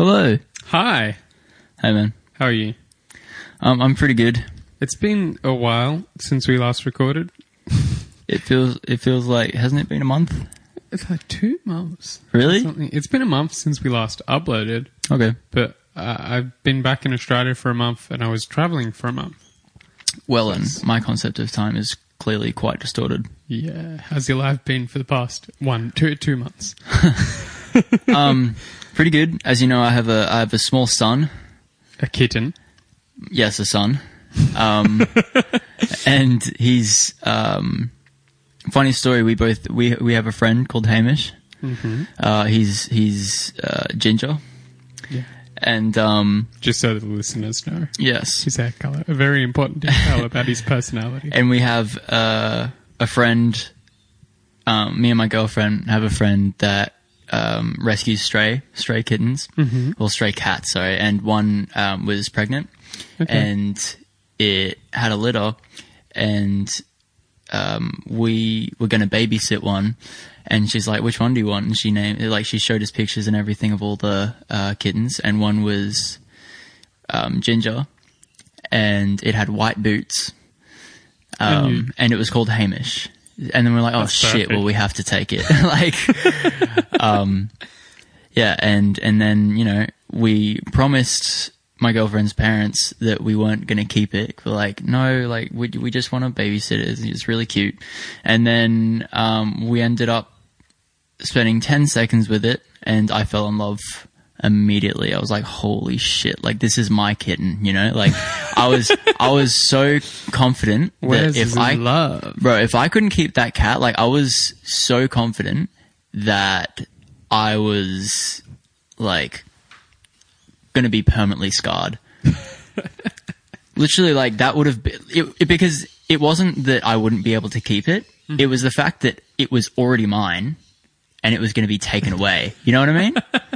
Hello. Hi, Hey, man. how are you? Um, I'm pretty good. It's been a while since we last recorded. It feels it feels like hasn't it been a month? It's like two months. Really? Something. It's been a month since we last uploaded, Okay. but uh, I've been back in Australia for a month and I was traveling for a month. Well, and my concept of time is clearly quite distorted. Yeah, how's your life been for the past one, two, two months? Um, pretty good. As you know, I have a I have a small son. A kitten. Yes, a son. Um, and he's um, funny story. We both we we have a friend called Hamish. Mm-hmm. Uh, he's he's uh, ginger, Yeah. and um, Just so the listeners know, yes, his hair color, a very important detail about his personality. and we have uh, a friend. Um, me and my girlfriend have a friend that um, rescues stray stray kittens, Mhm. or stray cats. Sorry, and one um, was pregnant, Okay. and it had a litter, and um, we were going to babysit one. And she's like, "Which one do you want?" And she named like she showed us pictures and everything of all the uh, kittens, and one was um, ginger, and it had white boots, um, And you- and it was called Hamish. And then we're like, "Oh That's shit! perfect. Well, we have to take it." like, um, yeah, and and then you know we promised my girlfriend's parents that we weren't going to keep it. We're like, no, like we we just want to babysit it. It's really cute. And then um, we ended up spending ten seconds with it, and I fell in love immediately. I was like, holy shit! Like this is my kitten. You know, like I was I was so confident Where's that if I love? Bro, if I couldn't keep that cat, like I was so confident that I was like gonna be permanently scarred. Literally, like that would have been it, it, because it wasn't that I wouldn't be able to keep it. Mm-hmm. It was the fact that it was already mine and it was going to be taken away. You know what I mean?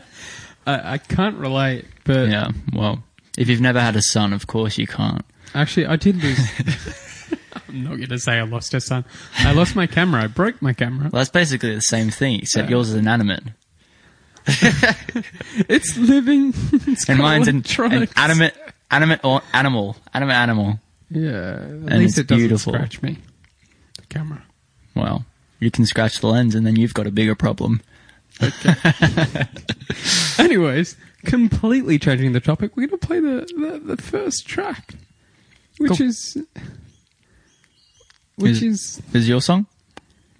I, I can't relate, but yeah. Well, if you've never had a son, of course you can't. Actually, I did lose. I'm not going to say I lost a son. I lost my camera. I broke my camera. Well, that's basically the same thing, except yours is inanimate. It's living. It's and got mine's an, an electronics. animate, animate or animal, animate animal. Yeah, at And least it's it doesn't beautiful. scratch me. The camera. Well, you can scratch the lens, and then you've got a bigger problem. Anyways, completely changing the topic. We're going to play the, the, the first track, which Cool. is, which Is- is Is your song?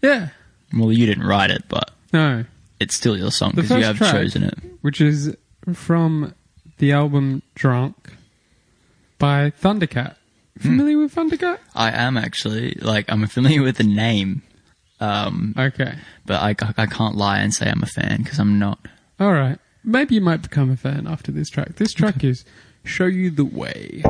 yeah, Well, you didn't write it, but no, it's still your song because you have track- chosen it. which is from the album Drunk by Thundercat. Hmm. Familiar with Thundercat? I am actually like I'm familiar with the name, um, Okay. but I, I can't lie and say I'm a fan because I'm not. All right. Maybe you might become a fan after this track. This track is Show You the Way.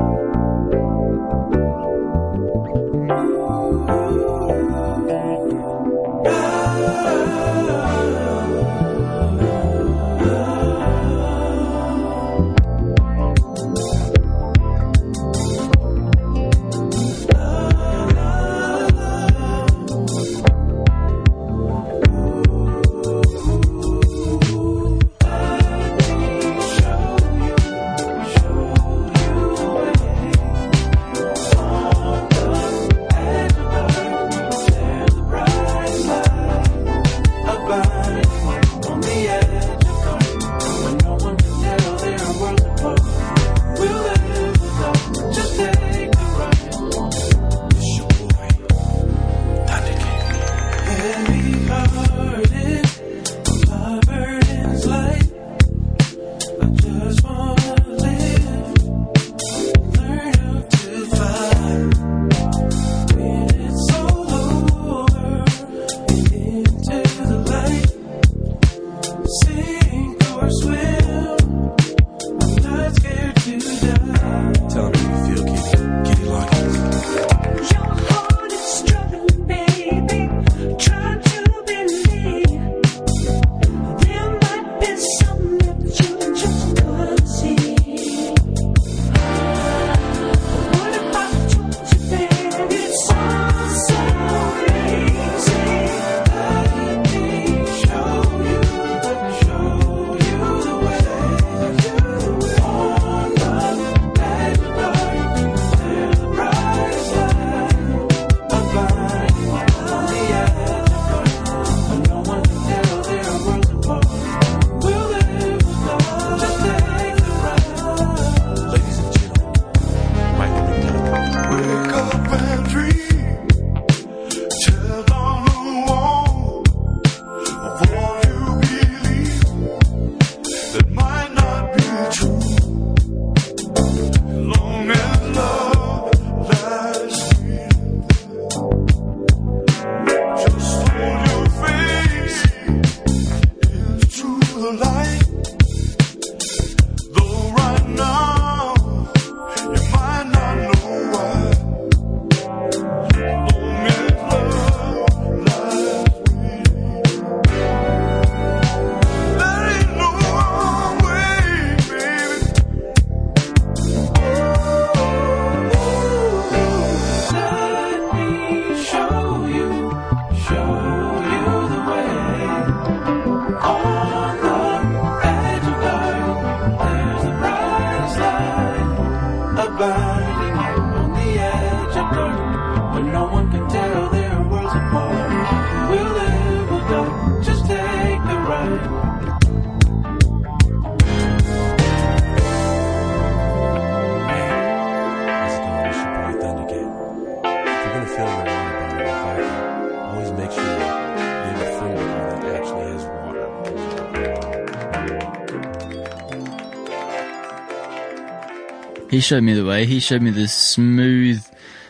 He showed me the way. He showed me this smooth,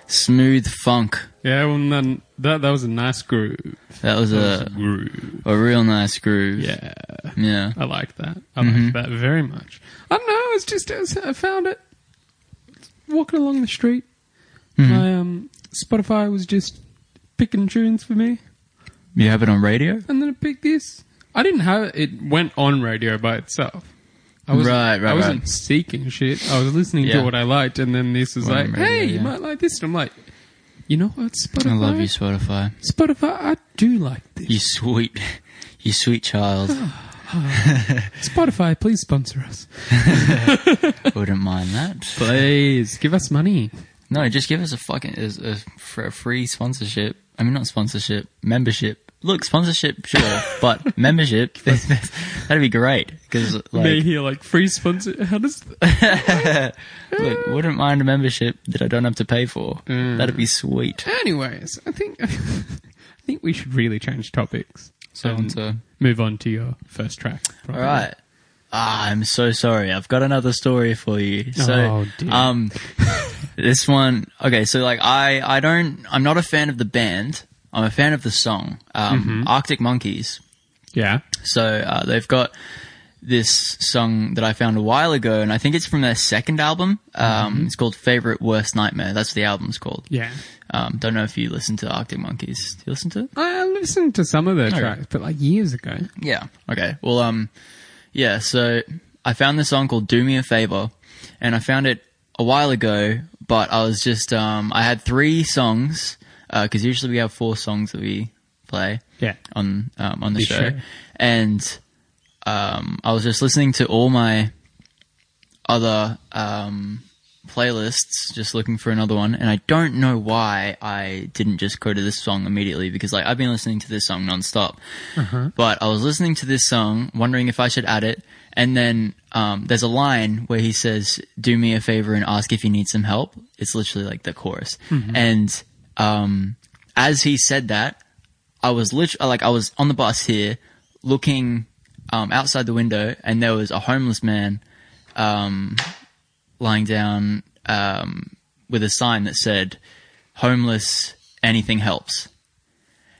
smooth funk. Yeah, well, then that that was a nice groove. That was That was a a groove. a real nice groove. Yeah, Yeah. I like that. I Mm-hmm. like that very much. I don't know. It's just I found it walking along the street. Mm-hmm. My um, Spotify was just picking tunes for me, You have it on radio? and then it picked this. I didn't have it. It went on radio by itself. I wasn't, Right, right, I wasn't right. seeking shit. I was listening Yeah. to what I liked, and then this was like, radio, "Hey, you might like this." And I'm like, "You know what, Spotify? I love you, Spotify. Spotify. I do like this. You sweet, you sweet child. Ah, ah. Spotify, please sponsor us. Wouldn't mind that. Please give us money. No, just give us a fucking a, a, a free sponsorship. I mean, not sponsorship, membership. Look, sponsorship, sure, but membership, that'd be great. Because, like, hear like free sponsor. How does? look, wouldn't mind a membership that I don't have to pay for. Mm. That'd be sweet. Anyways, I think I think we should really change topics. So, and so move on to your first track. all right. Ah, I'm so sorry. I've got another story for you. So, Oh, dear. um, this one, okay. So, like, I, I don't, I'm not a fan of the band. I'm a fan of the song. Um, Mm-hmm. Arctic Monkeys. Yeah. So uh, they've got this song that I found a while ago, and I think it's from their second album. Um, It's called "Favorite Worst Nightmare." That's what the album's called. Yeah. Um, don't know if you listen to Arctic Monkeys. Do you listen to it? I listened to some of their Okay. tracks, but like years ago. Yeah. Okay. Well, um, yeah. So I found this song called "Do Me a Favor," and I found it a while ago. But I was just um, I had three songs because usually we have four songs that we play. Yeah. on um, on the show, show. and um, I was just listening to all my other um, playlists, just looking for another one, and I don't know why I didn't just go to this song immediately because like I've been listening to this song nonstop, but I was listening to this song, wondering if I should add it, and then um, there's a line where he says, "Do me a favor and ask if you need some help." It's literally like the chorus, and um, as he said that, I was literally like I was on the bus here, looking um, outside the window, and there was a homeless man um, lying down um, with a sign that said "Homeless, anything helps."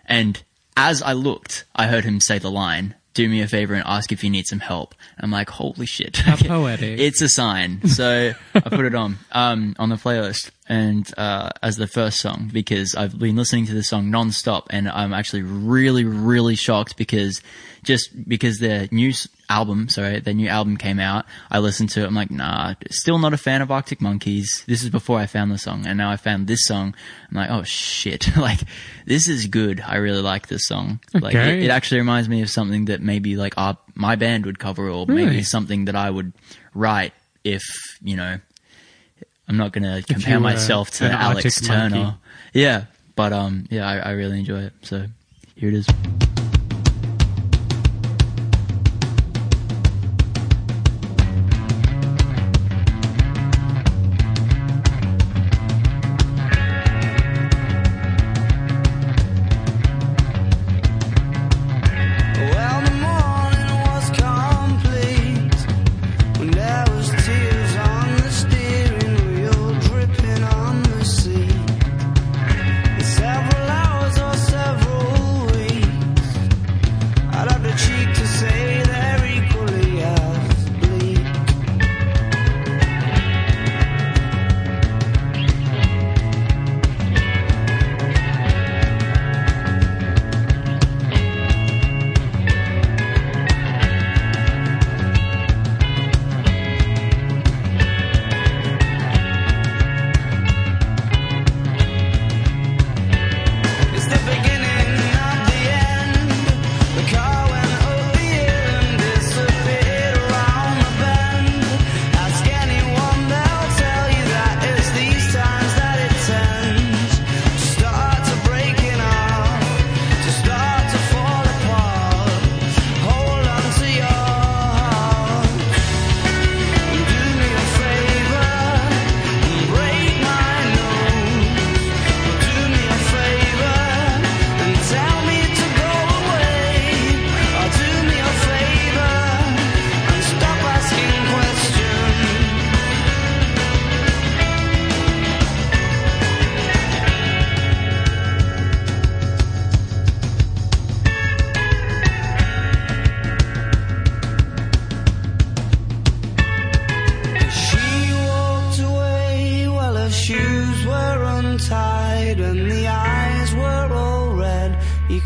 And as I looked, I heard him say the line, "Do me a favor and ask if you need some help." I'm like, "Holy shit!" How poetic. It's a sign. So I put it on um, on the playlist and uh, as the first song because I've been listening to this song non-stop and I'm actually really really shocked because just because their new album, sorry, their new album came out, I listened to it. I'm like, nah, still not a fan of Arctic Monkeys. This is before I found the song, and now I found this song. I'm like, oh shit, like this is good. I really like this song. Like it, it actually reminds me of something that maybe like our my band would cover, or maybe something that I would write if you know. I'm not gonna compare myself to Alex Turner. monkey. Yeah, but um, yeah, I, I really enjoy it. So here it is.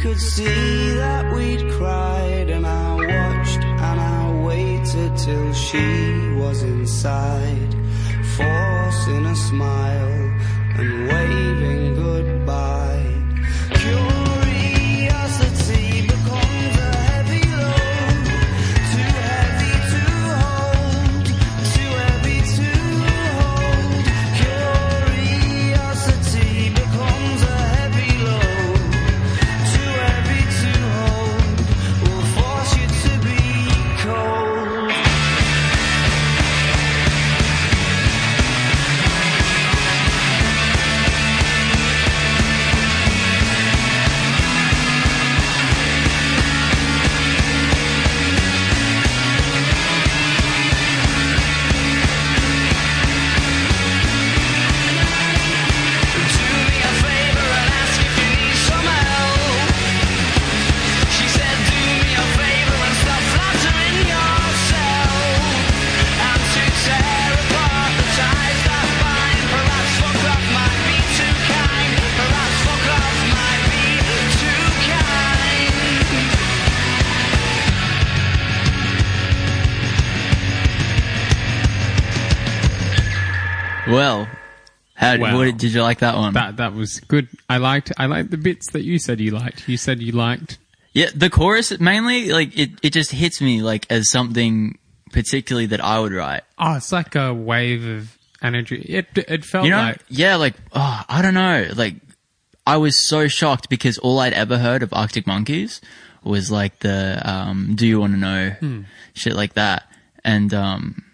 Could see did you like that one? That that was good. I liked I liked the bits that you said you liked. You said you liked. Yeah, the chorus mainly like it. It just hits me like as something particularly that I would write. Oh, it's like a wave of energy. It it felt You know? like yeah, like oh, I don't know. Like I was so shocked because all I'd ever heard of Arctic Monkeys was like the um, "Do you want to know?" Hmm. shit like that, and um,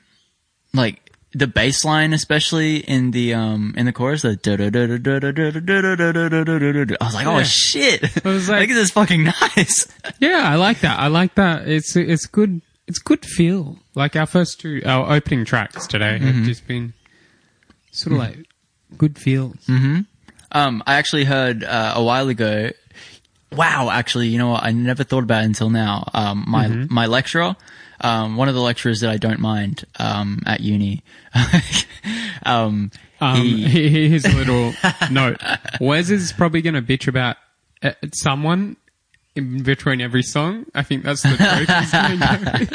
like the bass line, especially in the um in the chorus, the I was like, oh Yeah. shit! I was like- this is fucking nice. yeah, I like that. I like that. It's it's good. It's good feel. Like our first two, our opening tracks today Mm-hmm. have just been sort of like good feels. Um, I actually heard uh, a while ago. Wow, actually, you know what? I never thought about it until now. Um, my my lecturer, um, one of the lecturers that I don't mind um, at uni, um, Um, he, here's a little note. Wes is probably going to bitch about uh, someone in between every song. I think that's the truth. He's gonna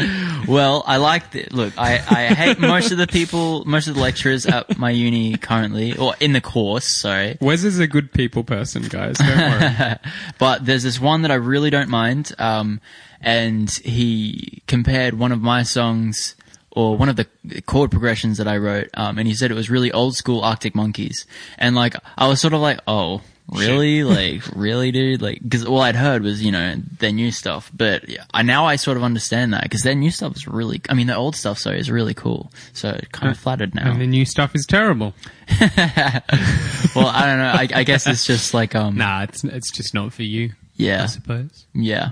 go- well, I like the look. I, I hate most of the people, most of the lecturers at my uni currently, or in the course. Sorry, Wes is a good people person, guys. Don't worry. but there's this one that I really don't mind. Um, and he compared one of my songs or one of the chord progressions that I wrote. Um, and he said it was really old school Arctic Monkeys. And like, I was sort of like, oh, really? like, really, dude? Like, cause all I'd heard was, you know, their new stuff. But yeah, I, now I sort of understand that because their new stuff is really, I mean, the old stuff, sorry, is really cool. So kind of flattered now. and the new stuff is terrible. well, I don't know. I, I guess it's just like, um, Nah, it's it's just not for you. Yeah, I suppose. yeah.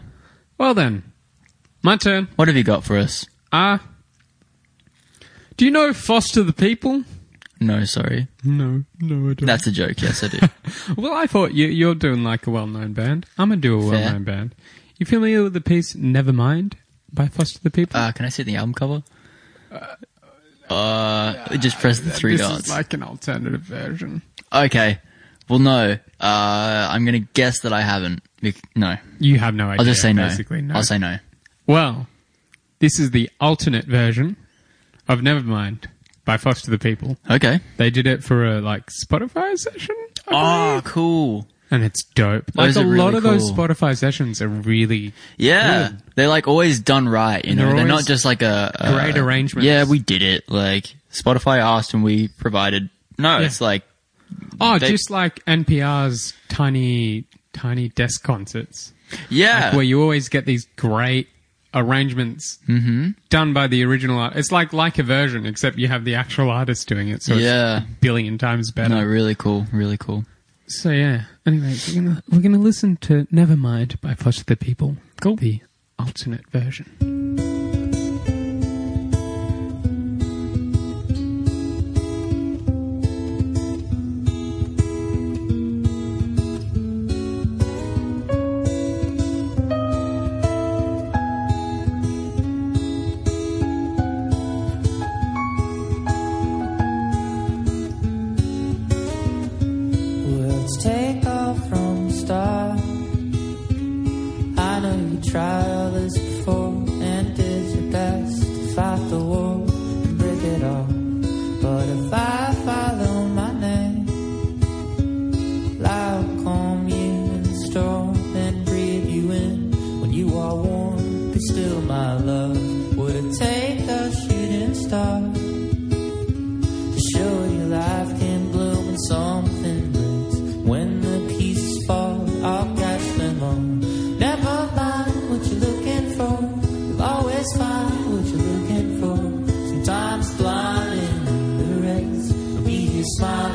Well then, my turn. What have you got for us? Ah, do you know Foster the People? No, sorry. No, no, I don't. That's a joke. Yes, I do. well, I thought you, you're doing like a well-known band. I'm gonna do a well-known band. You familiar with the piece "Nevermind" by Foster the People? Uh, can I see the album cover? Uh, just press the three this dots. is like an alternative version. okay. Well, no. Uh, I'm gonna guess that I haven't. No. You have no idea. I'll just say no. Basically, no. I'll say no. Well, this is the alternate version of Nevermind by Foster the People. Okay. They did it for a like Spotify session. Oh, cool. and it's dope. Like Those a are lot really of those. Spotify sessions are really Yeah. Good. They're like always done right, you know? They're They're, not just like a, a great arrangement. Yeah, we did it. Like Spotify asked and we provided. No, Yeah. it's like oh, They- just like NPR's tiny tiny desk concerts, yeah. where you always get these great arrangements Mm-hmm. done by the original art. It's like like a version, except you have the actual artist doing it, so Yeah. it's a billion times better. no, really cool. Really cool. So yeah. Anyway, we're gonna we're gonna listen to Nevermind by Foster the People. Cool. The alternate version.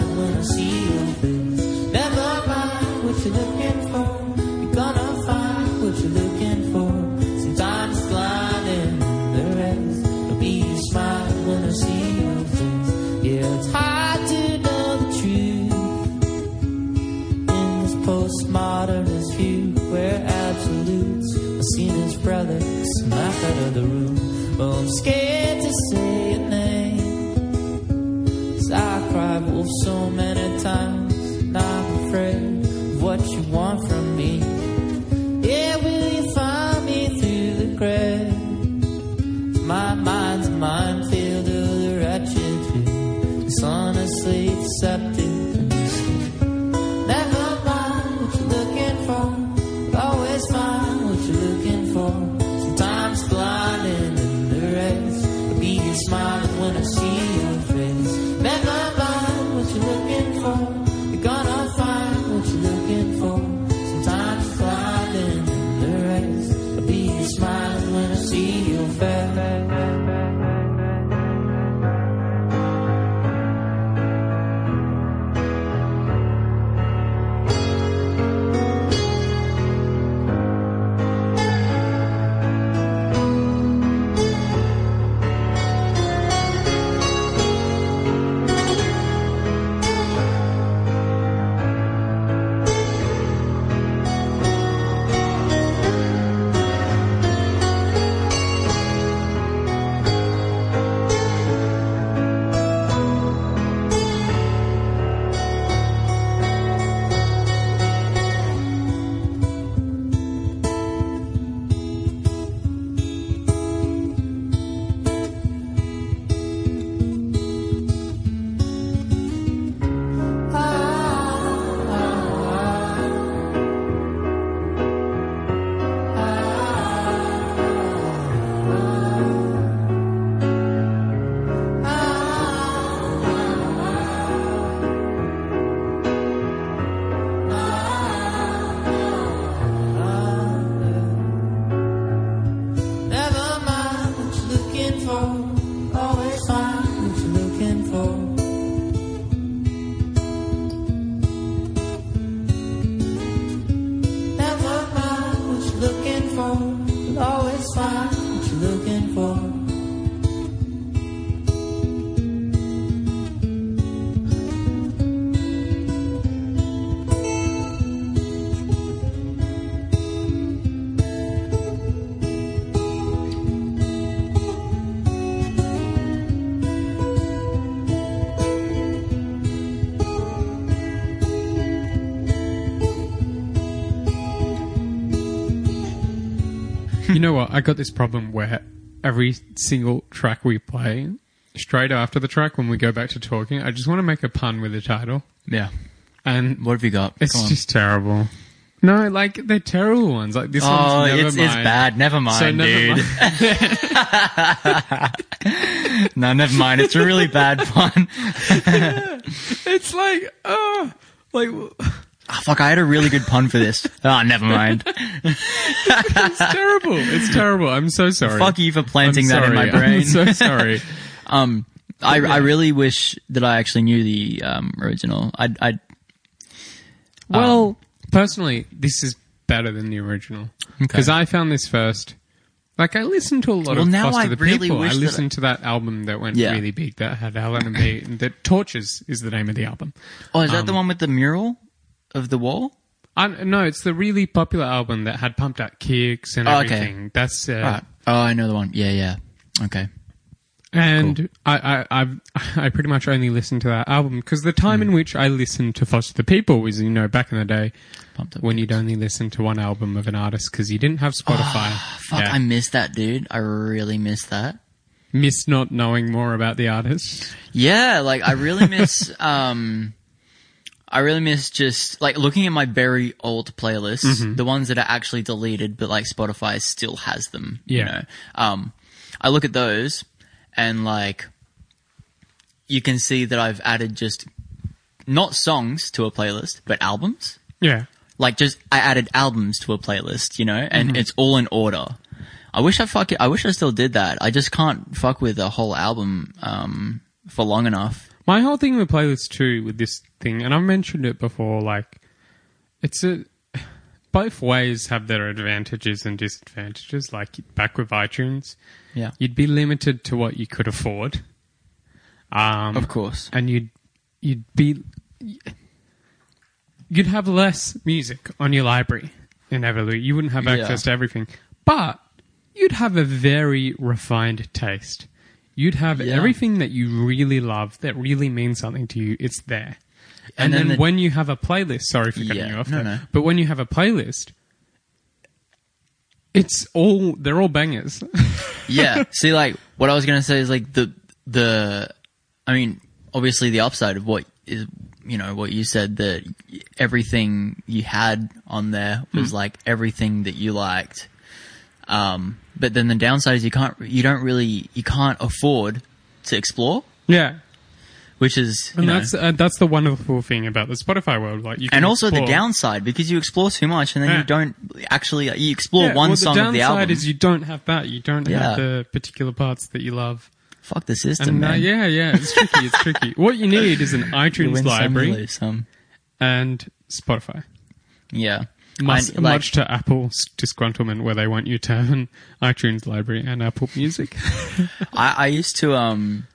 Smiling know what? I got this problem where every single track we play, straight after the track, when we go back to talking, I just want to make a pun with the title. Yeah. And What have you got? it's Come on. just terrible. No, like, they're terrible ones. Like, this Oh, one's never it's, it's bad. Never mind, So never dude. no, never mind. It's a really bad pun. It's like, oh, like, Oh, fuck, I had a really good pun for this. Oh, never mind. it's terrible. It's terrible. I'm so sorry. Fuck you for planting that in my brain. I'm so sorry. Um, I, I really wish that I actually knew the um, original. I, I, Well, personally, this is better than the original because I found this first. Like I listened to a lot Well, of now Foster I the really People. I wish that- listened to that album that went Yeah. really big that had Helena Beat. that Torches is the name of the album. oh, is that Um, the one with the mural of the wall? No, it's the really popular album that had Pumped Up Kicks and Oh, okay. everything. That's uh, Right. Oh, I know the one. Yeah, yeah. Okay. And I, I, I've, I pretty much only listened to that album because the time Hmm. in which I listened to Foster the People was, you know, back in the day when you'd only listen to one album of an artist because you didn't have Spotify. Fuck, Yeah. I missed that, dude. I really missed that. miss not knowing more about the artist. Yeah, like I really miss um I really miss just like looking at my very old playlists, Mm-hmm. the ones that are actually deleted but like Spotify still has them, you Yeah. know. Um I look at those and like you can see that I've added just not songs to a playlist, but albums. Yeah. Like just I added albums to a playlist, you know, and Mm-hmm. it's all in order. I wish I fuck it, I wish I still did that. I just can't fuck with a whole album um for long enough. My whole thing with playlists too, with this thing, and I've mentioned it before, like, it's a, both ways have their advantages and disadvantages. Like, back with iTunes, Yeah. you'd be limited to what you could afford. Um, Of course. and you'd you'd be you'd have less music on your library inevitably. You wouldn't have Yeah. access to everything, but you'd have a very refined taste. You'd have Yeah. everything that you really love that really means something to you. It's there. And, And then then, the- when you have a playlist, sorry for cutting Yeah, you off, no, there, no. but when you have a playlist, it's all they're all bangers. yeah. See, like what I was gonna say is like the the, I mean, obviously the upside of what is you know what you said that everything you had on there was Hmm. like everything that you liked. Um, but then the downside is you can't you don't really you can't afford to explore, yeah. Which is And know, that's uh, that's the wonderful thing about the Spotify world. Like you can and also the downside because you explore too much and then Yeah. you don't actually you explore Yeah, one well, song of the of the downside is you don't have that. You don't Yeah. have the particular parts that you love. Fuck the system, And uh, man. yeah, yeah, it's tricky. It's tricky. What you need is an iTunes win some, library lose some. and Spotify. Yeah. Much, I- like- much to Apple's disgruntlement, where they want you to have an iTunes library and Apple Music. I, I used to um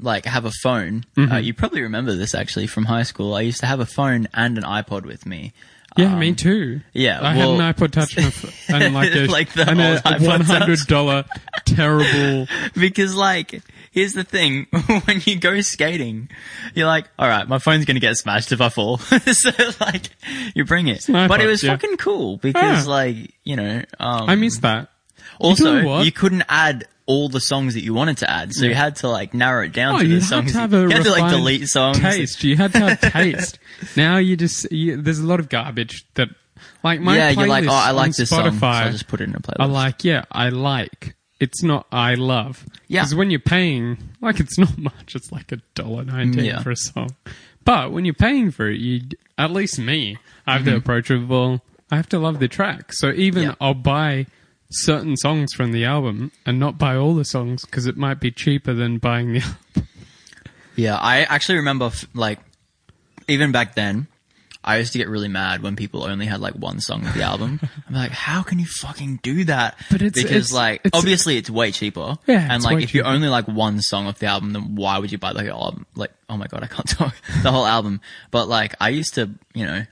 like have a phone. Mm-hmm. Uh, you probably remember this actually from high school. I used to have a phone and an iPod with me. Yeah, Um, me too. yeah, I well- had an iPod Touch and, a f- and like a, Like the and a one hundred dollar terrible. Because like, here's the thing: when you go skating, you're like, "All right, my phone's gonna get smashed if I fall." so like, you bring it. an But it was yeah. fucking cool because Yeah. like, you know, um, I miss that. also what? you couldn't add all the songs that you wanted to add, so you had to like narrow it down Oh, to the had songs. to you had to like delete songs. taste. You had to have taste. now you just you, there's a lot of garbage that like my yeah, you're like, oh, I like this song, so Spotify I'll just put it in a playlist. I like yeah, I like. It's not I love. Yeah. Because when you're paying, like it's not much. It's like a dollar nineteen Yeah. for a song. But when you're paying for it, you at least me, I have the approach of well, I have to love the track. So even Mm-hmm. Yeah. I'll buy certain songs from the album and not buy all the songs because it might be cheaper than buying the album. Yeah, I actually remember, f- like, even back then, I used to get really mad when people only had like one song of the album. I'm like, how can you fucking do that? But it's- because it's- like it's- obviously it's way cheaper. Yeah, and like if you only like one song of the album, then why would you buy like album? Like, oh my god, I can't talk the whole album. But like, I used to, you know,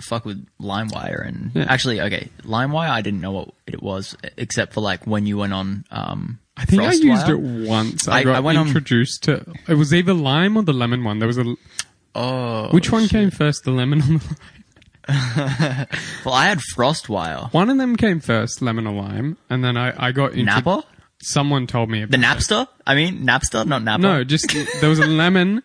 fuck with LimeWire and Yeah. actually, okay, LimeWire, I didn't know what it was except for like when you went on. um I think I used it once. I, I- got I went on- introduced to. It was either lime or the lemon one. There was a. Oh, Which one came first? The lemon or the lime? Well, I had FrostWire. One of them came first, lemon or lime, and then I, I got into. Nappa? Someone told me about The it. Napster? I mean, Napster, not Nappa. No, just there was a lemon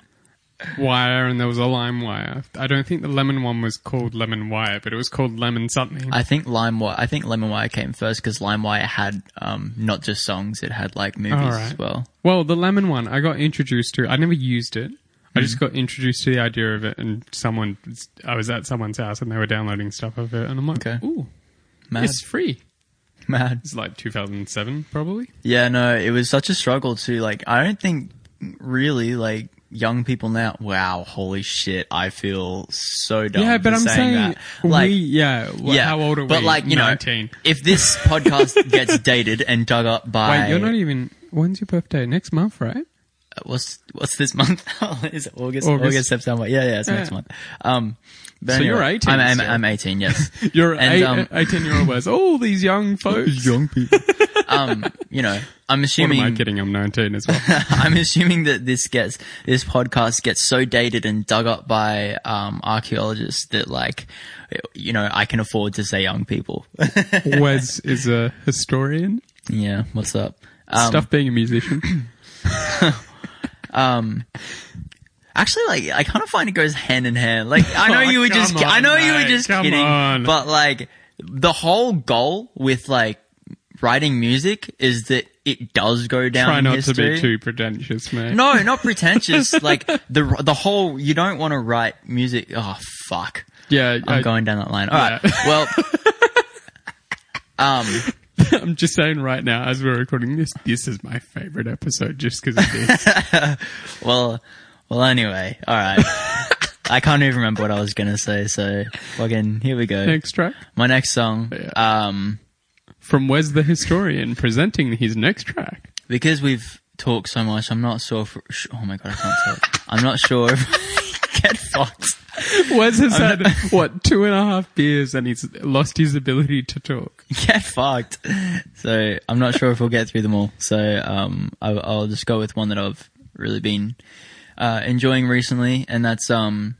wire and there was a lime wire. I don't think the lemon one was called lemon wire, but it was called lemon something. I think lime wire. I think lemon wire came first because lime wire had um, not just songs; it had like movies as well. Well, the lemon one I got introduced to. I never used it. I just got introduced to the idea of it, and someone I was at someone's house and they were downloading stuff of it, and I'm like, Okay. "Ooh, Mad, it's free." mad. It's like 2007, probably. Yeah, no, it was such a struggle to like. I don't think really like young people now. Wow, holy shit! I feel so dumb. yeah, but I'm saying, that. like. we, yeah, wh- yeah, How old are but we? like you 19. know, if this podcast gets dated and dug up by Wait, you're not even. When's your birthday? Next month, right? what's what's this month? Is it August? August. August, September. Yeah, yeah, it's next month. Um, but So you're anyway, 18 I'm, I'm. I'm 18. Yes, You're And, eight, um, 18 year old was all these young folks. young people. um, you know, I'm assuming. What am I kidding? I'm 19 as well. I'm assuming that this gets this podcast gets so dated and dug up by um, archaeologists that like, you know, I can afford to say young people. Wes is a historian. yeah, what's up? Um, Stuff being a musician. Actually, like I kind of find it goes hand in hand. Like I know Oh, you were just, come I on, know you were just kidding, on. but like the whole goal with like writing music is that it does go down. Try not history. to be too pretentious, man. No, not pretentious. like the the whole you don't want to write music. Oh fuck. Yeah, I'm I, going down that line. All right. Yeah. Well, um, I'm just saying right now, as we're recording this, this is my favorite episode just because of this. well, well. Anyway, all right. I can't even remember what I was gonna say. So, fucking here we go. next track My next song. Yeah. Um, from Wes the historian presenting his next track. because we've talked so much, I'm not sure. If, sh- oh my god, I can't talk. I'm not sure. If, get fucked. Wes has had what two and a half beers and he's lost his ability to talk. Get fucked. So I'm not sure if we'll get through them all. So um, I, I'll just go with one that I've really been uh, enjoying recently, and that's um,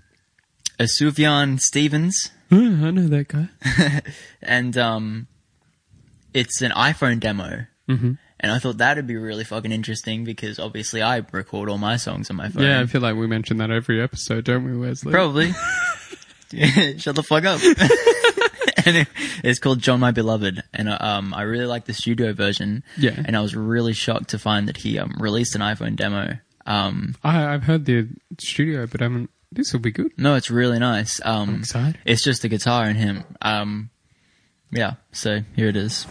a Stevens, Oh, I know that guy. and um, it's an iPhone demo. Mm-hmm. And I thought that'd be really fucking interesting because obviously I record all my songs on my phone. Yeah, I feel like we mention that every episode, don't we, Wesley? Probably. Shut the fuck up. and it, it's called John My Beloved, and uh, um, I really like the studio version. Yeah. And I was really shocked to find that he um, released an iPhone demo. Um, I, I've heard the studio, but I haven't. This will be good. no, it's really nice. Um, I'm excited. It's just the guitar and him. Um, yeah. So here it is.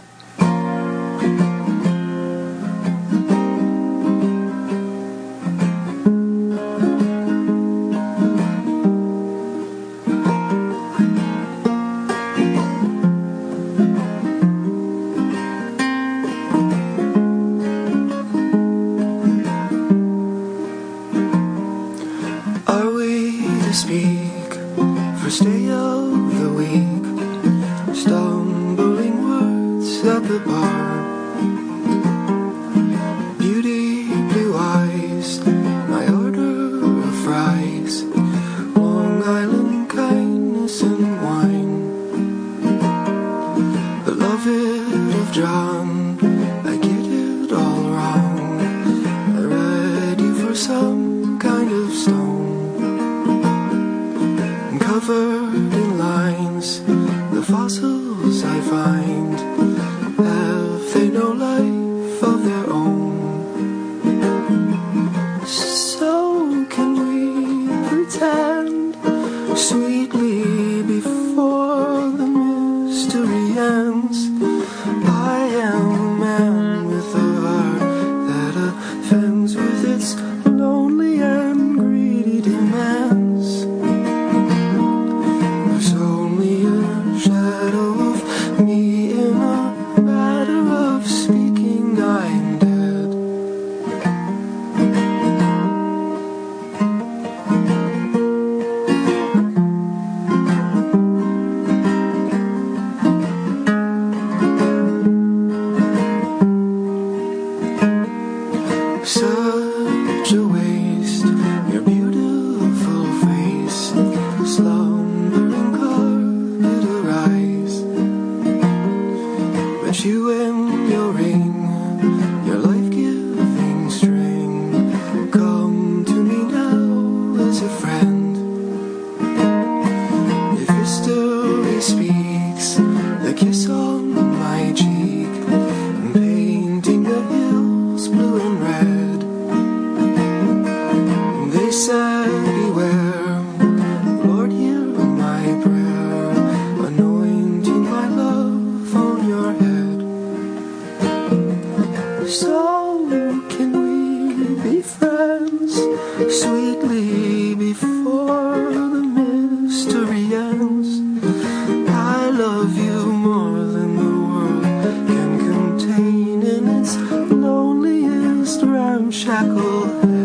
Loneliest ramshackle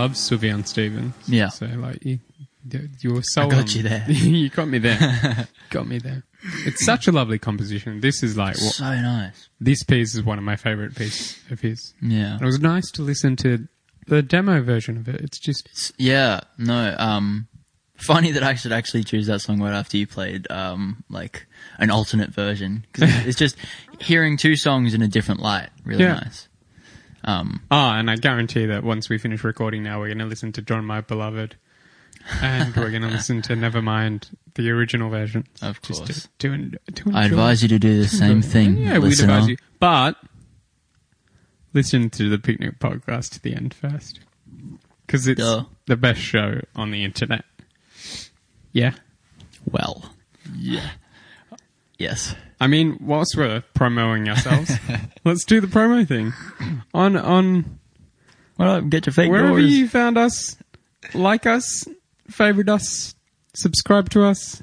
love Sufjan Stevens. Yeah. So like you, were so I got on- you there. you got me there. got me there. It's such a lovely composition. This is like what, So nice. this piece is one of my favorite pieces of his. Yeah. It was nice to listen to the demo version of it. It's just It's- yeah, no, um, funny that I should actually choose that song right after you played, um, like an alternate version. Cause it's just hearing two songs in a different light. Really Yeah. nice. Um, ah, and I guarantee that once we finish recording now, we're going to listen to John My Beloved, and we're going to listen to Nevermind, the original version. Of Just course. to, to, en- to enjoy. I advise you to do the same thing, Yeah, listener. advise you. But listen to the picnic podcast to the end first. Because it's Duh. the best show on the internet. Yeah. Well. Yeah. Yes. I mean, whilst we're promoting ourselves, let's do the promo thing. On on Well, get your fake wherever you found us, like us, favorite us, subscribe to us,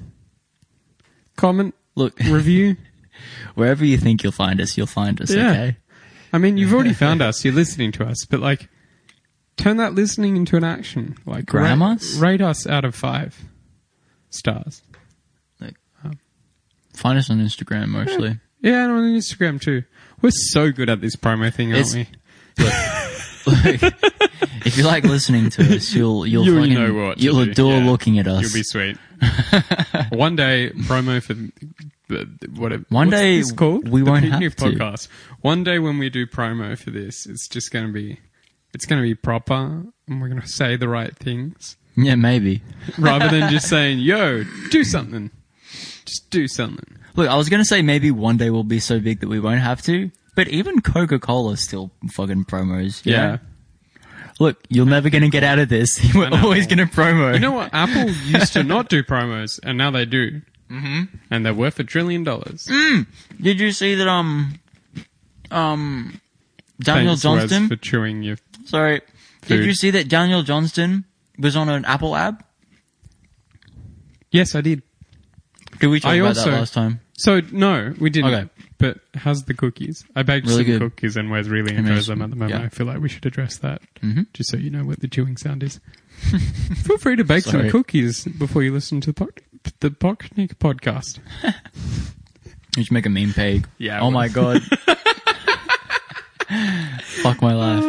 comment, Look, review. wherever you think you'll find us, you'll find us, Yeah. okay? I mean, you've already found us. You're listening to us, but like, turn that listening into an action. Like, Gram us? rate us out of five stars. Find us on Instagram mostly. Yeah, and on Instagram too. We're so good at this promo thing, aren't It's- we? Look, if you like listening to us, you'll you'll You'll fucking, know what to you'll do, adore yeah. looking at us. You'll be sweet. One day, promo for the, what? it- One what's day this called? we The won't have to. podcast. One day when we do promo for this, it's just going to be, it's going to be proper, and we're going to say the right things yeah, maybe. rather than just saying, "Yo, do something." Just do something. Look, I was gonna say maybe one day we'll be so big that we won't have to, but even Coca Cola still fucking promos. you Yeah. know? Look, you're never gonna get out of this. We're know. always gonna promo. You know what? Apple used to not do promos, and now they do. Mm-hmm. And they're worth a trillion dollars. Did you see that? Um, um, Daniel Thanks, Wes, Johnston. for chewing your. Sorry, did you see that Daniel Johnston was on an Apple app? Yes, I did. Did we talk I about also- that last time? So no, we didn't. Okay. But how's the cookies? I baked Really some good. cookies, and Wes really enjoys them at the moment. Yeah. I feel like we should address that, Mhm. just so you know what the chewing sound is. Feel free to bake some cookies before you listen to the poc- the podcast. You should make a meme page. Yeah, Oh my god. Fuck my life.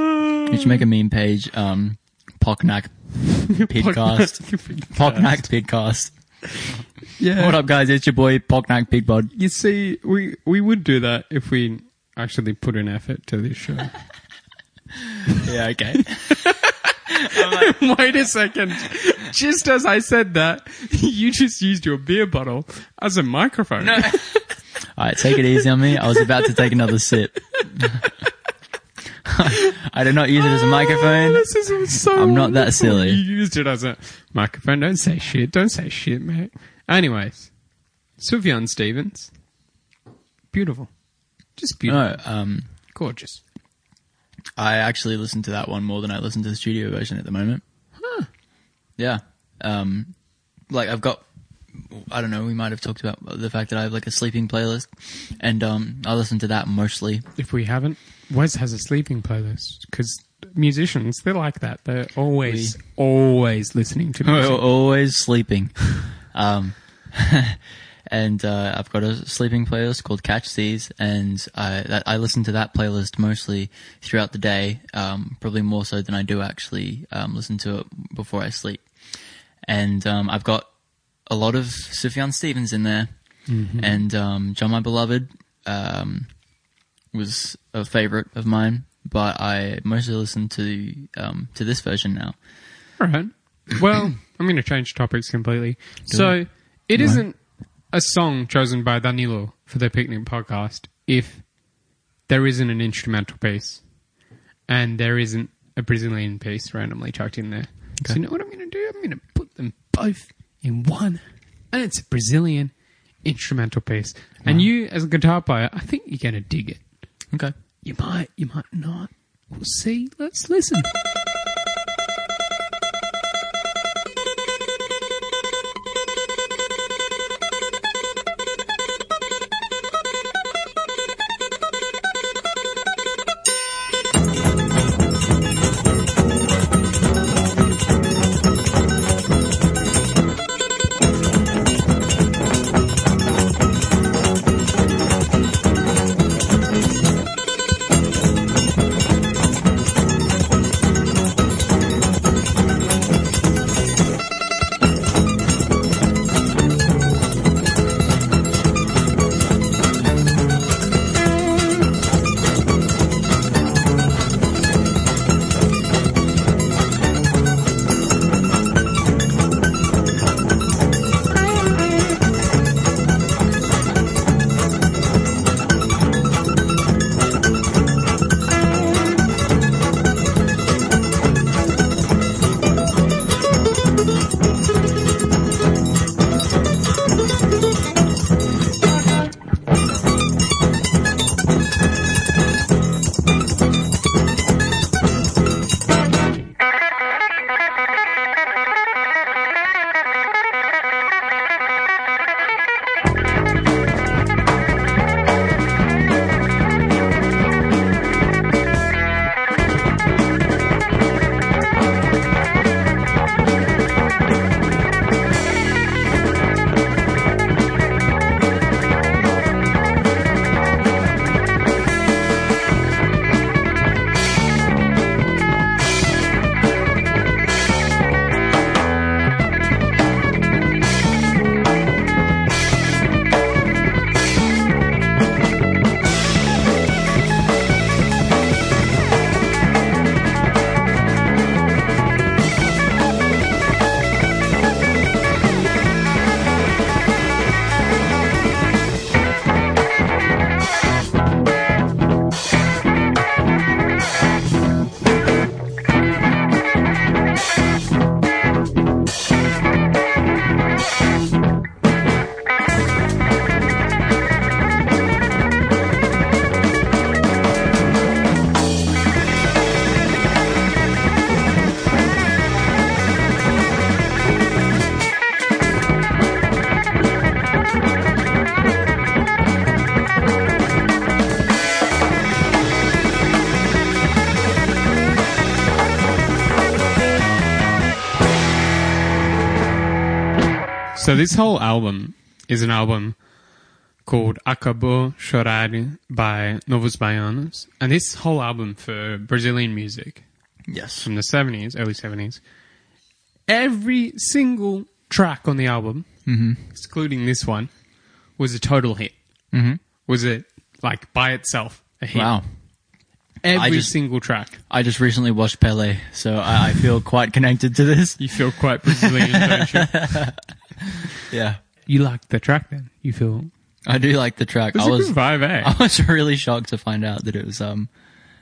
You should make a meme page. Um, Pocknack Pidcast. Pocknack Pidcast. Yeah. What up, guys? It's your boy Pocknack Pigpod. You see, we we would do that if we actually put an effort to this show. Yeah, okay. Wait a second. Just as I said that, you just used your beer bottle as a microphone. No. All right, take it easy on me. I was about to take another sip. I did not use it as a oh, microphone. This is so I'm not that silly. You used it as a microphone. Don't say shit. Don't say shit, mate. Anyways, Sufjan Stevens. Beautiful. Just beautiful. No, um, Gorgeous. I actually listen to that one more than I listen to the studio version at the moment. Huh. Yeah. Um, like I've got, I don't know, we might have talked about the fact that I have like a sleeping playlist and, um, I listen to that mostly. If we haven't, Wes has a sleeping playlist because musicians, they're like that. They're always, always listening to music. always sleeping. um, and uh, I've got a sleeping playlist called Catch These, and I that, I listen to that playlist mostly throughout the day, um, probably more so than I do actually um, listen to it before I sleep. And um, I've got a lot of Sufjan Stevens in there, and um, John My Beloved um, was a favorite of mine, but I mostly listen to um, to this version now. All right. Well, I'm going to change topics completely. so, it isn't a song chosen by Danilo for the Picnic podcast if there isn't an instrumental piece, and there isn't a Brazilian piece randomly chucked in there. So you know what I'm going to do? I'm going to put them both in one, and it's a Brazilian instrumental piece. And you, as a guitar player, I think you're going to dig it. Okay. You might, you might not. We'll see. Let's listen. This whole album is an album called Acabou Chorare by Novos Baianos. And this whole album for Brazilian music Yes. from the 70s, early 70s, every single track on the album, excluding this one, was a total hit. Mm-hmm. Was it, like, by itself, a hit? Wow. Every just- single track. I just recently watched Pele, so I, I feel quite connected to this. You feel quite Brazilian, don't you? Yeah. You like the track then? You feel... I do like the track. It's I a was good vibe, eh? I was really shocked to find out that it was um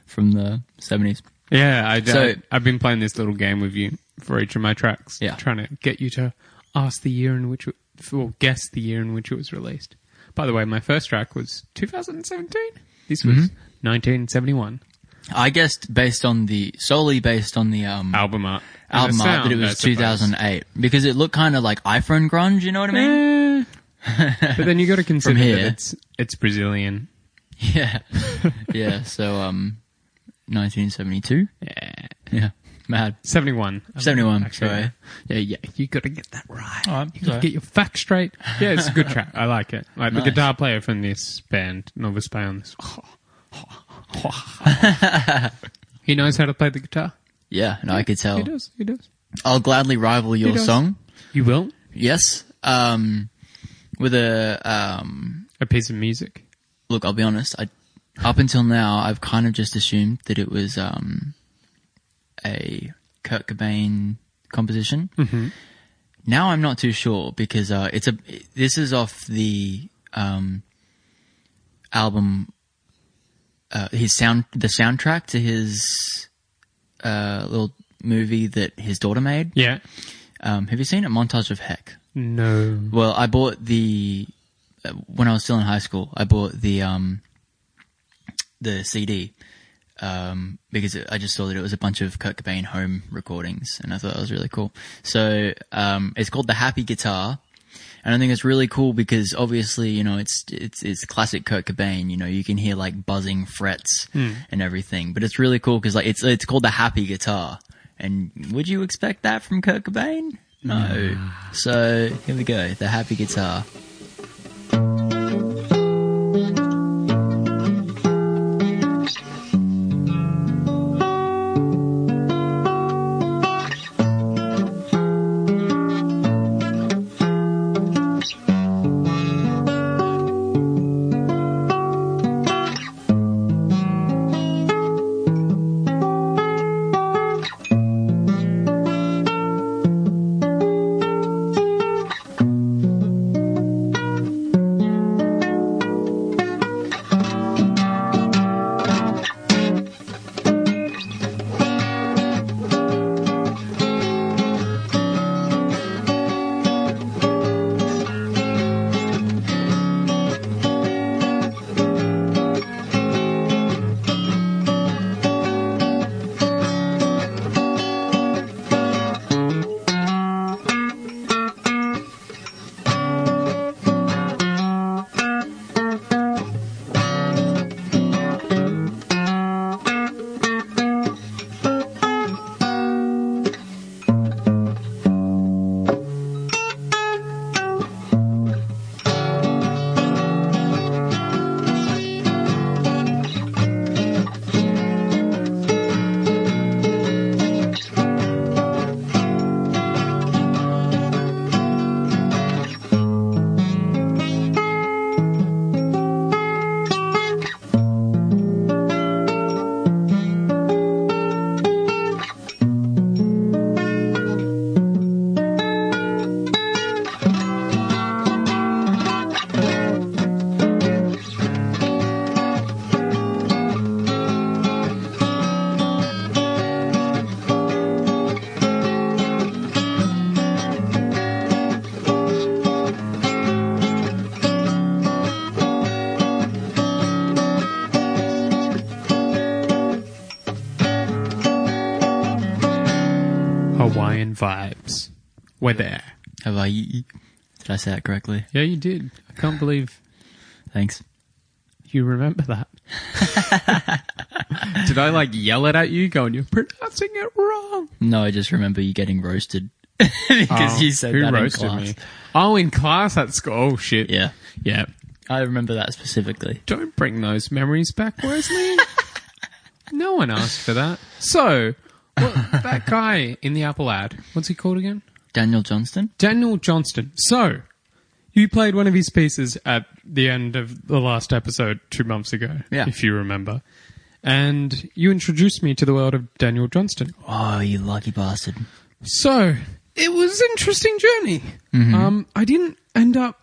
from the seventies. Yeah, I, So- I, have been playing this little game with you for each of my tracks. Yeah. Trying to get you to ask the year in which, it, or guess the year in which it was released. By the way, my first track was 2017. This was Mm-hmm. 1971. I guessed based on the solely based on the um Album art. Album the art that it was 2008 because it looked kind of like iPhone grunge. You know what I mean? Eh. but then you got to consider here. that it's it's Brazilian. Yeah, yeah. So um, 1972. Yeah. Yeah, mad. 71. I mean, 71, sorry. Yeah, yeah. You got to get that right. All right, you got to get your facts straight. Yeah, it's a good track. I like it. Like Nice. the guitar player from this band, Novos Baianos. he knows how to play the guitar. Yeah, no, I could tell. He does. He does. I'll gladly rival your does. song. You will. Yes. Um, with a um, A piece of music. look, I'll be honest. I up until now, I've kind of just assumed that it was um, a Kurt Cobain composition. Mhm. Now I'm not too sure because uh, it's a. This is off the um, album uh, his sound the soundtrack to his uh, little movie that his daughter made. Yeah. Um, have you seen a Montage of Heck. No. Well, I bought the uh, when I was still in high school. I bought the um the CD um because it, I just saw that it was a bunch of Kurt Cobain home recordings, and I thought that was really cool. So um, it's called the Happy Guitar. And I think it's really cool because obviously, you know, it's it's it's classic Kurt Cobain. You know, you can hear like buzzing frets hmm. and everything. But it's really cool because like it's it's called the Happy Guitar. And would you expect that from Kurt Cobain? No. So here we go, the Happy Guitar. Vibes. We're there. Have I? Did I say that correctly? Yeah, you did. I can't believe Thanks. you remember that. did I like yell it at you going, you're pronouncing it wrong? No, I just remember you getting roasted because Oh, you said who that roasted in class. me? Oh, in class at school. Oh, shit. Yeah, Yeah. I remember that specifically. Don't bring those memories back, Wesley. no one asked for that. So, that guy in the Apple ad, what's he called again? Daniel Johnston. Daniel Johnston. So, you played one of his pieces at the end of the last episode two months ago, Yeah. if you remember. And you introduced me to the world of Daniel Johnston. Oh, you lucky bastard. So, it was an interesting journey. Mm-hmm. Um, I didn't end up.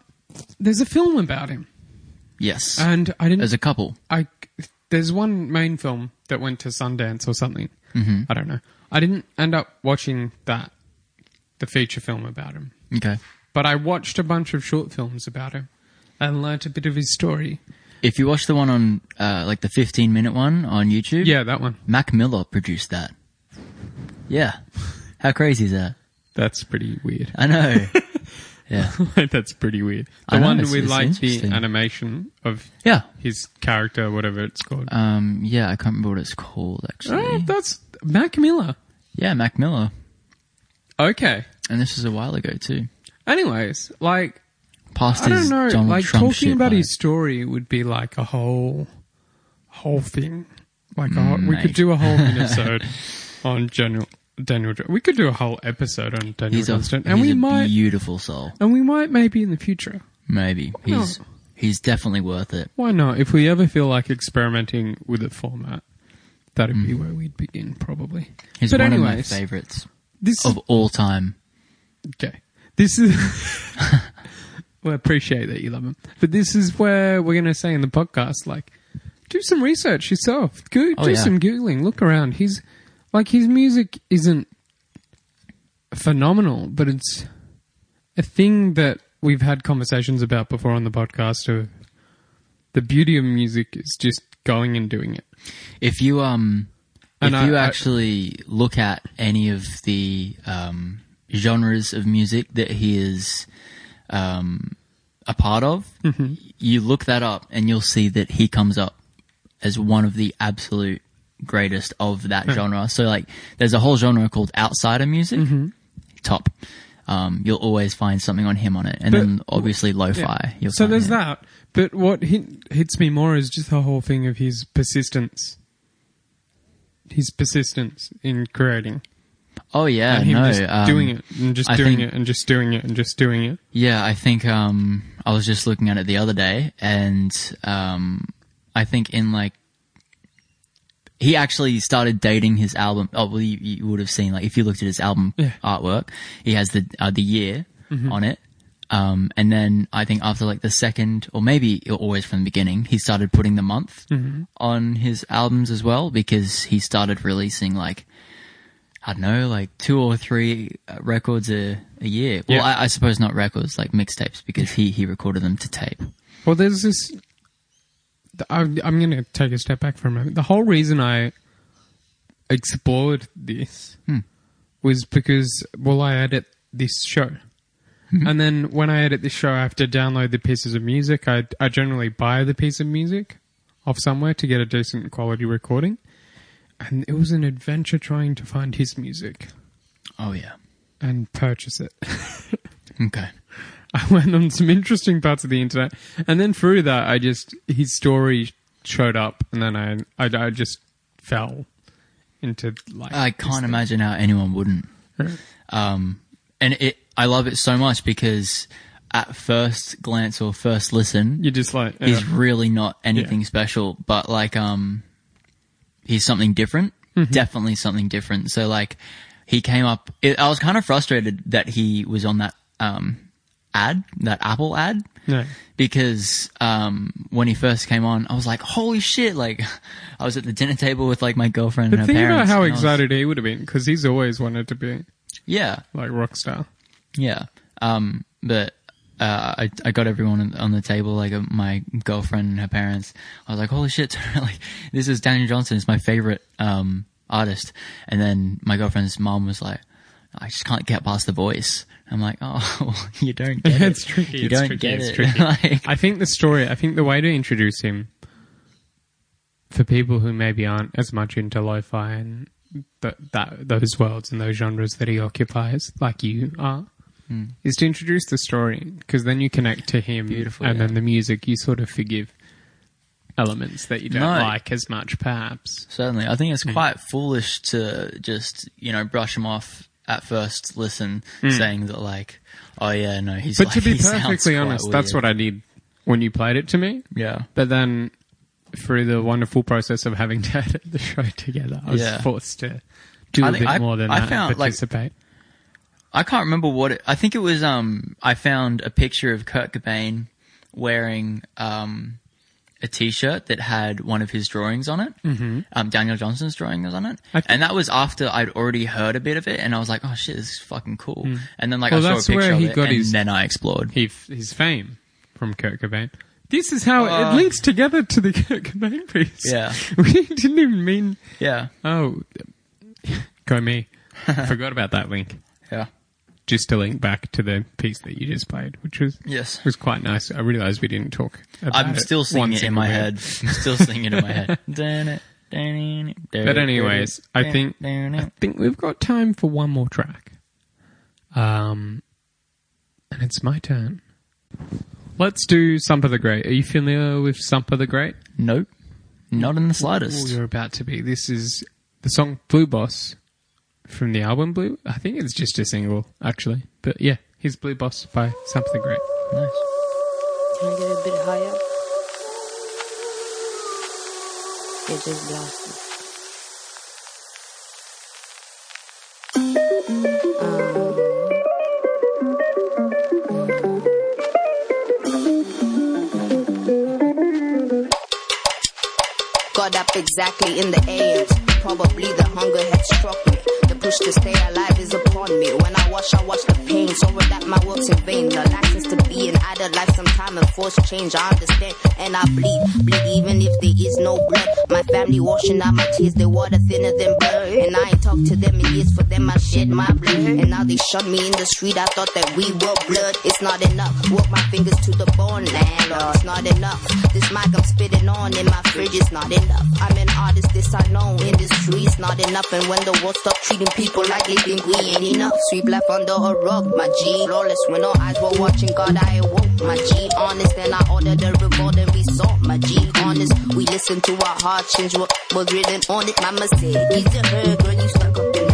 There's a film about him, Yes, and I didn't. as a couple. I there's one main film that went to Sundance or something. Mm-hmm. I don't know. I didn't end up watching that, the feature film about him, Okay. but I watched a bunch of short films about him and learnt a bit of his story. If you watch the one on, uh, like the 15 minute one on YouTube, Yeah, that one. Mac Miller produced that. Yeah. How crazy is that? That's pretty weird. I know. yeah. That's pretty weird. I The know, one it's- with it's like the animation of Yeah. his character, whatever it's called. Um, yeah, I can't remember what it's called actually. oh, that's Mac Miller. Yeah, Mac Miller. Okay. And this was a while ago too. Anyways, like Past I don't know. Donald like Trump talking shit, about like- his story would be like a whole, whole thing. Like a whole, we could mm, do a whole episode on Daniel. Daniel, we could do a whole episode on Daniel He's a, Johnston, he's and we a might, beautiful soul. and we might maybe in the future. Maybe. He's, not? he's definitely worth it. Why not? If we ever feel like experimenting with a format, that'd be mm. where we'd begin, probably. He's but one anyways, of my favorites this of all time. Okay. This is. well, I appreciate that you love him. But this is where we're going to say in the podcast, like, do some research yourself. Go, Oh, do yeah. some googling. Look around. He's like his music isn't phenomenal, but it's a thing that we've had conversations about before on the podcast. Of the beauty of music is just going and doing it. If you um, And if I- you I- actually look at any of the um genres of music that he is um a part of, Mm-hmm. you look that up and you'll see that he comes up as one of the absolute greatest of that genre. So like, there's a whole genre called outsider music. Mm-hmm. Top. Um, you'll always find something on him on it, and But- then obviously lo-fi. Yeah. You'll So there's it. that. But what hit, hits me more is just the whole thing of his persistence. His persistence in creating. Oh yeah, and him no, just um, doing it and just I doing think- it and just doing it and just doing it. Yeah, I think um, I was just looking at it the other day, and um, I think in like he actually started dating his album. Oh, well, you, you would have seen like if you looked at his album Yeah. artwork, he has the uh, the year on it. Um, and then I think after like the second, or maybe always from the beginning, he started putting the month on his albums as well because he started releasing like I don't know, like two or three uh, records a, a year. Well, Yeah. I, I suppose not records, like mixtapes, because he, he recorded them to tape. Well, there's this. I'm, I'm going to take a step back for a moment. The whole reason I explored this Hmm. was because, well, I edit this show. Mm-hmm. And then when I edit this show, I have to download the pieces of music. I, I generally buy the piece of music off somewhere to get a decent quality recording. And it was an adventure trying to find his music Oh yeah. and purchase it. Okay. I went on some interesting parts of the internet, and then through that, I just his story showed up, and then I I, I just fell into like I can't imagine how anyone wouldn't. Um, and it, I love it so much because at first glance or first listen, You just like yeah. he's really not anything Yeah. special, but like, um, he's something different. Mm-hmm. Definitely something different. So like, he came up, it, I was kind of frustrated that he was on that, um, ad, that Apple ad. No. because um, when he first came on, I was like, "Holy shit!" Like, I was at the dinner table with like my girlfriend But and her think about how I was- excited he would have been because he's always wanted to be yeah, like rock star. Yeah. Um, but uh, I I got everyone on- the table, like uh, my girlfriend and her parents. I was like, "Holy shit!" like, this is Daniel Johnston. It's my favorite um artist. And then my girlfriend's mom was like. I just can't get past the voice. I'm like, oh, you don't get it. It's tricky, You it's don't tricky, get it's it. tricky. like, I think the story. I think the way to introduce him for people who maybe aren't as much into lo-fi and that that those worlds and those genres that he occupies, like you are, Mm. is to introduce the story because then you connect to him, Beautiful, and yeah. then the music you sort of forgive elements that you don't No. like as much, perhaps. Certainly. I think it's mm. quite foolish to just, you know, brush him off at first listen, mm. saying that like, oh yeah, no, he's. But like, to be perfectly honest, that's what I did when you played it to me. Yeah. But then, through the wonderful process of having to edit the show together, I was Yeah. forced to do a I think bit I- more than I that found, and like- participate. I can't remember what it, I think it was, um, I found a picture of Kurt Cobain wearing, um, a t-shirt that had one of his drawings on it. Mm-hmm. Um, Daniel Johnston's drawing was on it. I thi- and that was after I'd already heard a bit of it and I was like, oh shit, this is fucking cool. And then like. Well, I saw a picture of it and his- then I explored. he, his fame from Kurt Cobain. This is how Uh, it links together to the Kurt Cobain piece. Yeah. we didn't even mean. Yeah. Oh, go me. Forgot about that link. Yeah. Just to link back to the piece that you just played, which was Yes. was quite nice. I realised we didn't talk. About I'm still singing it in my head. I'm still singing it in my head. But anyways, I think I think we've got time for one more track. Um, and it's my turn. Let's do Sampa the Great. Are you familiar with Sampa the Great? nope, not in the Oh, slightest. you're about to be. This is the song Blue Boss from the album Blue. I think it's just a single, actually. But yeah, here's Blue Boss by Sampa the Great. Nice. Can I get a bit higher? It just blast up exactly in the AM. Probably the hunger had struck me. The to stay alive is upon me. When I watch, I watch the pain. Sorry that my work's in vain. The license to be an idle life, sometime and force change. I understand and I bleed. Bleed even if there is no blood. My family washing out my tears, they water thinner than blood. And I ain't talked to them in years. For them, I shed my blood. And now they shot me in the street. I thought that we were blood. It's not enough. Work my fingers to the bone, landlord. It's not enough. This mic I'm spitting on in my fridge is not enough. I'm an artist, this I know. Industry is not enough. And when the world stop treating people like they think we ain't enough. Sweep life under a rug, my G. Flawless when all eyes were watching, God, I awoke, my G. Honest, and I ordered the reward and we saw, my G. Honest, we listened to our heart change what was written on it. Mama said, a her, girl, you stuck up in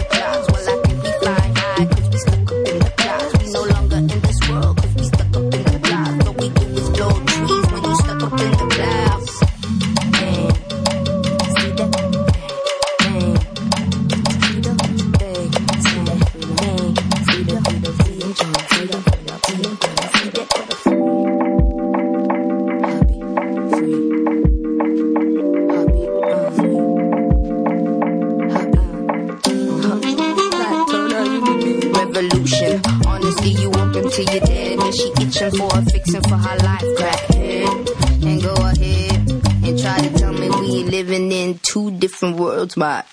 worlds.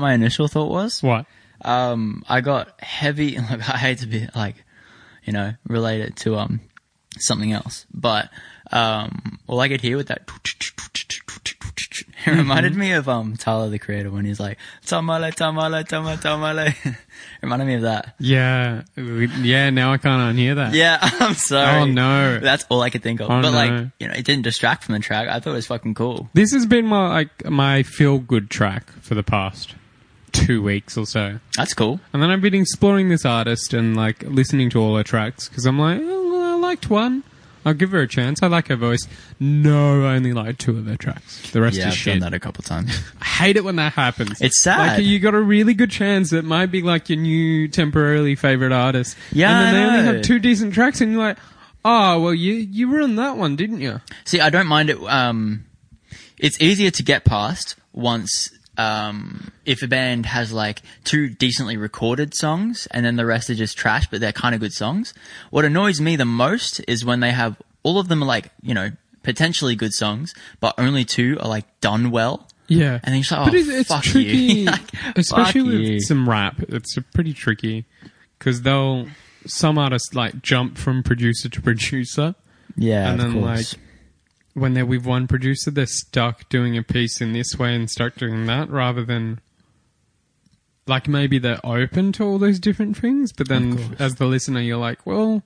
What my initial thought was. What? Um, I got heavy. Look, I hate to be like, you know, relate it to um something else, but um, all I could hear with that. It reminded me of um Tyler the Creator when he's like tamale tamale tamale tamale. it reminded me of that. Yeah, yeah. Now I can't unhear that. Yeah, I'm sorry. Oh, no. that's all I could think of. Oh, but like, you know, it didn't distract from the track. I thought it was fucking cool. This has been my like my feel good track for the past two weeks or so, That's cool. and then I've been exploring this artist and like listening to all her tracks because I'm like, oh, I liked one. I'll give her a chance. I like her voice. No, I only like two of her tracks. The rest Yeah, is I've shit. done that a couple times. I hate it when that happens. It's sad. Like you got a really good chance it might be like your new temporarily favorite artist. Yeah, and then I they only have two decent tracks, and you're like, oh well, you you ruined that one, didn't you? See, I don't mind it. Um, it's easier to get past once um, if a band has like two decently recorded songs and then the rest are just trash, but they're kind of good songs. What annoys me the most is when they have all of them are like you know potentially good songs, but only two are like done well. Yeah, And then you're just like, but oh, it's, it's fuck tricky, you. Like, especially with you. some rap. It's pretty tricky because they'll some artists like jump from producer to producer. Yeah, and of then course. like when they're with one producer, they're stuck doing a piece in this way and stuck doing that rather than like maybe they're open to all those different things, but then as the listener, you're like, well,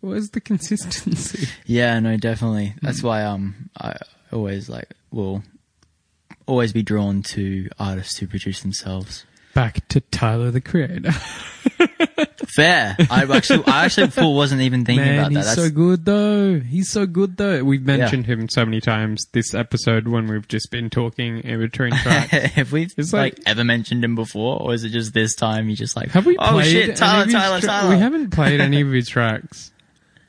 where's the consistency? Yeah, no, definitely. That's why um I always like will always be drawn to artists who produce themselves. Back to Tyler the Creator. Fair. I actually I actually before wasn't even thinking Man, about that. he's That's so good though. He's so good though. We've mentioned him so many times this episode when we've just been talking in between tracks. have we It's like, like- ever mentioned him before, or is it just this time you just like Have we Oh played shit, any Tyler, of his Tyler, tra- Tyler. We haven't played any of his tracks.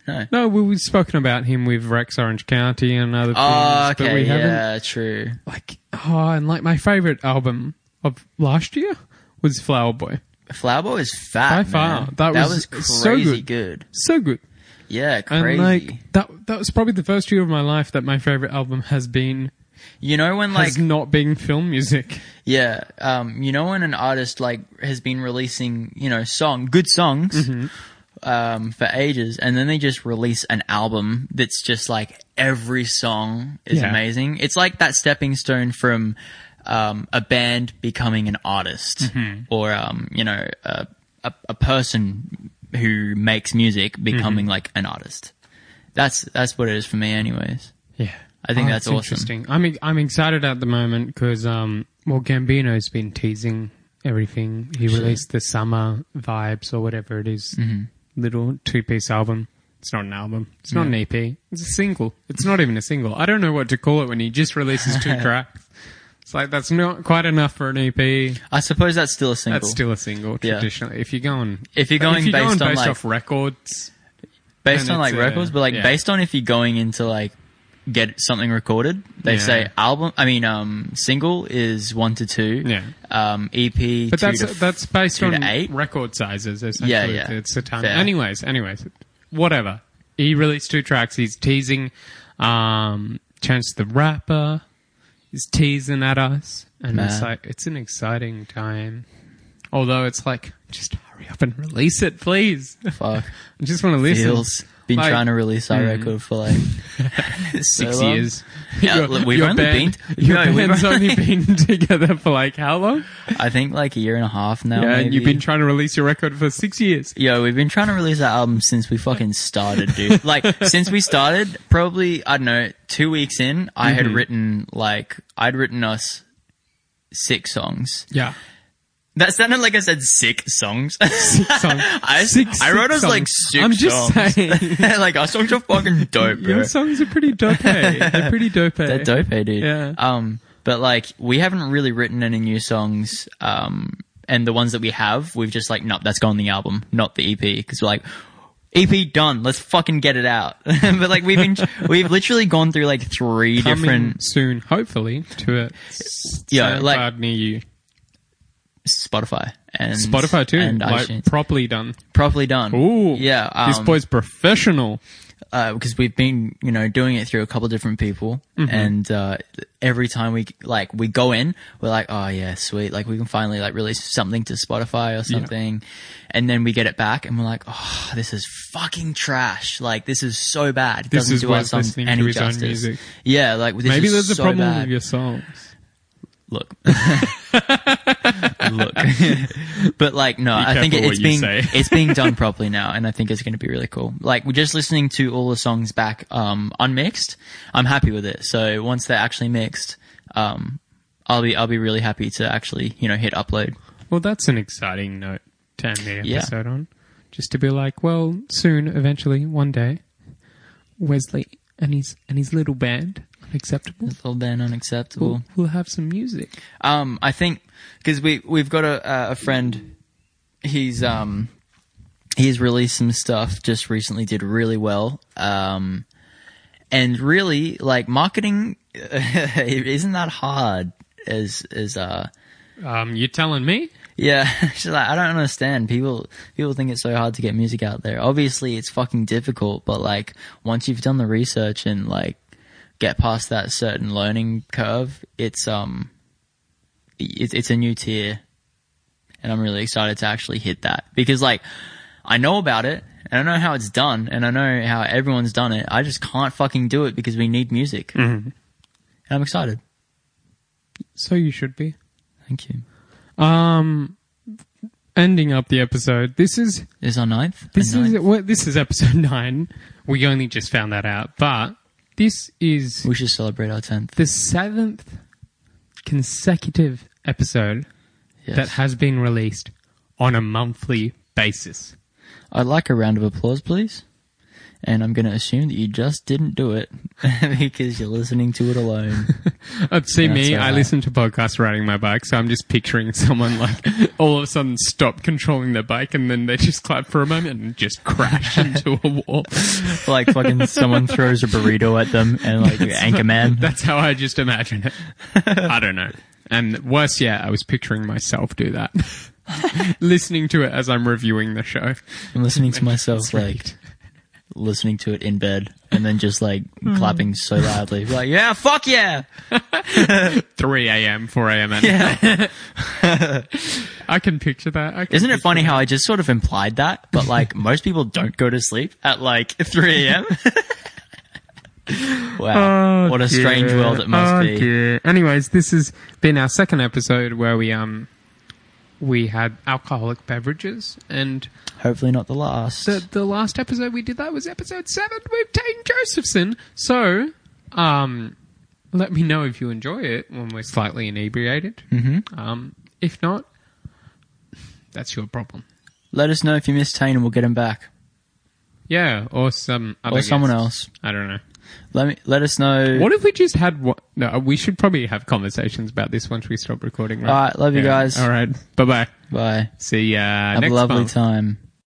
No. No, we, we've spoken about him with Rex Orange County and other things, Oh, but we okay, haven't yeah, true. like oh, and like my favorite album of last year was Flower Boy. Flower Boy is fat. By far. man. That was was so crazy good. good. So good. Yeah, And crazy. like that that was probably the first year of my life that my favorite album has been you know when like as not being film music. Yeah, um, you know when an artist like has been releasing, you know, song good songs um, for ages, and then they just release an album that's just like every song is Yeah. amazing. It's like that stepping stone from um, a band becoming an artist, or um, you know, a, a, a person who makes music becoming like an artist. That's that's what it is for me, anyways. Yeah, I think Oh, that's awesome. interesting. I'm I'm excited at the moment because um, well, Gambino's been teasing everything. He released the summer vibes or whatever it is, Mm-hmm. little two piece album. It's not an album. It's not an EP. It's a single. It's not even a single. I don't know what to call it when he just releases two tracks. It's like that's not quite enough for an EP. I suppose that's still a single. That's still a single Yeah. traditionally. If you're going, If you're going if you're based going on, based like- off records, based And on like it's, uh, records, but like yeah. based on if you're going into like get something recorded, they Yeah. say album. I mean, um, single is one to two. Yeah. Um, EP. But two that's to f- that's based two to on eight? record sizes. Essentially. Yeah, yeah. It's a time. Fair. Anyways, anyways, whatever. He released two tracks. He's teasing. Um, Chance the Rapper is teasing at us, and it's like it's an exciting time. Although it's like, just hurry up and release it, please. fuck I just want to listen. feels. Been trying to release our Mm. record for like Six so years. Yeah, Your- look, we've only band, been- Your no, band's only- been together for like how long? I think like a year and a half now. yeah, and you've been trying to release your record for six years. Yo, we've been trying to release that album since we fucking started, dude. like, since we started, probably, I don't know, two weeks in, I had Mm-hmm. written, like, I'd written us six songs. Yeah. That sounded like I said sick songs. Six songs. I, Six- I wrote us like songs. I'm just songs. saying. like, our songs are fucking dope, bro. Your songs are pretty dope. They're pretty dope. They're dope, eh, dude. Yeah. Um, but like, we haven't really written any new songs. Um, and the ones that we have, we've just like, no, that's gone the album, not the EP, because we're like, EP done. Let's fucking get it out. but like, we've been, we've literally gone through like three Coming different soon, hopefully, to a Yeah, like- near you. Spotify and Spotify too, and like iTunes. properly done. properly done. Ooh, yeah. Um, this boy's professional. because we've been you know doing it through a couple different people Mm-hmm. and uh every time we like we go in we're like oh yeah sweet like we can finally like release something to spotify or something and then we get it back and we're like oh this is fucking trash like this is so bad it This doesn't is do our worth songs listening to any justice music. yeah like this Maybe there's a problem bad. with your songs. Look. Look. But like no i think careful it's being it's being done properly now and i think it's going to be really cool. Like we're just listening to all the songs back um unmixed. I'm happy with it. So once they're actually mixed um i'll be i'll be really happy to actually you know hit upload. Well, that's an exciting note to end the Yeah. episode on. Just to be like, well, soon, eventually, one day, Wesley and his and his little band, unacceptable, this little band unacceptable will will have some music. Um, I think because we we've got a uh, a friend. He's um he's released some stuff just recently. Did really well. Um, and really like marketing isn't that hard as as uh Um, you telling me? yeah. She's like I don't understand. People people think it's so hard to get music out there. Obviously, it's fucking difficult. But like once you've done the research and like get past that certain learning curve, it's um it's it's a new tier, and I'm really excited to actually hit that because like I know about it and I know how it's done and I know how everyone's done it. I just can't fucking do it because we need music, Mm-hmm. and I'm excited. So you should be. Thank you. Um, ending up the episode. This is This is our ninth. this Our is ninth? well, this is episode nine. We only just found that out, but this is we should celebrate our tenth. the seventh consecutive episode Yes. that has been released on a monthly basis. I'd like a round of applause, please. And I'm going to assume that you just didn't do it because you're listening to it alone. Uh, see That's me, I listen to podcasts riding my bike, so I'm just picturing someone like all of a sudden stop controlling their bike and then they just clap for a moment and just crash into a wall. like fucking someone throws a burrito at them and like Anchorman. That's how I just imagine it. I don't know. And worse yet, I was picturing myself do that. listening to it as I'm reviewing the show. I'm listening to myself like listening to it in bed and then just like clapping so loudly. Like, yeah, fuck yeah. 3 a.m., 4 a.m. at night. I can picture that. I can Isn't it picture funny how I just sort of implied that, but like most people don't go to sleep at like 3 a.m.? wow. Oh, what a strange dear. world it must Oh, be. dear. Anyways, this has been our second episode where we um we had alcoholic beverages, and Hopefully not the last. the the last episode we did that was episode seven with Tane Josephson. So, um, let me know if you enjoy it when we're slightly inebriated. Mm-hmm. Um, if not, that's your problem. Let us know if you miss Tane and we'll get him back. Yeah, or some other Or someone guests. else. I don't know. Let me let us know. What if we just had what? No, we should probably have conversations about this once we stop recording. Right? All right, love you guys. All right. Bye bye. Bye. See ya Have next a lovely month. time.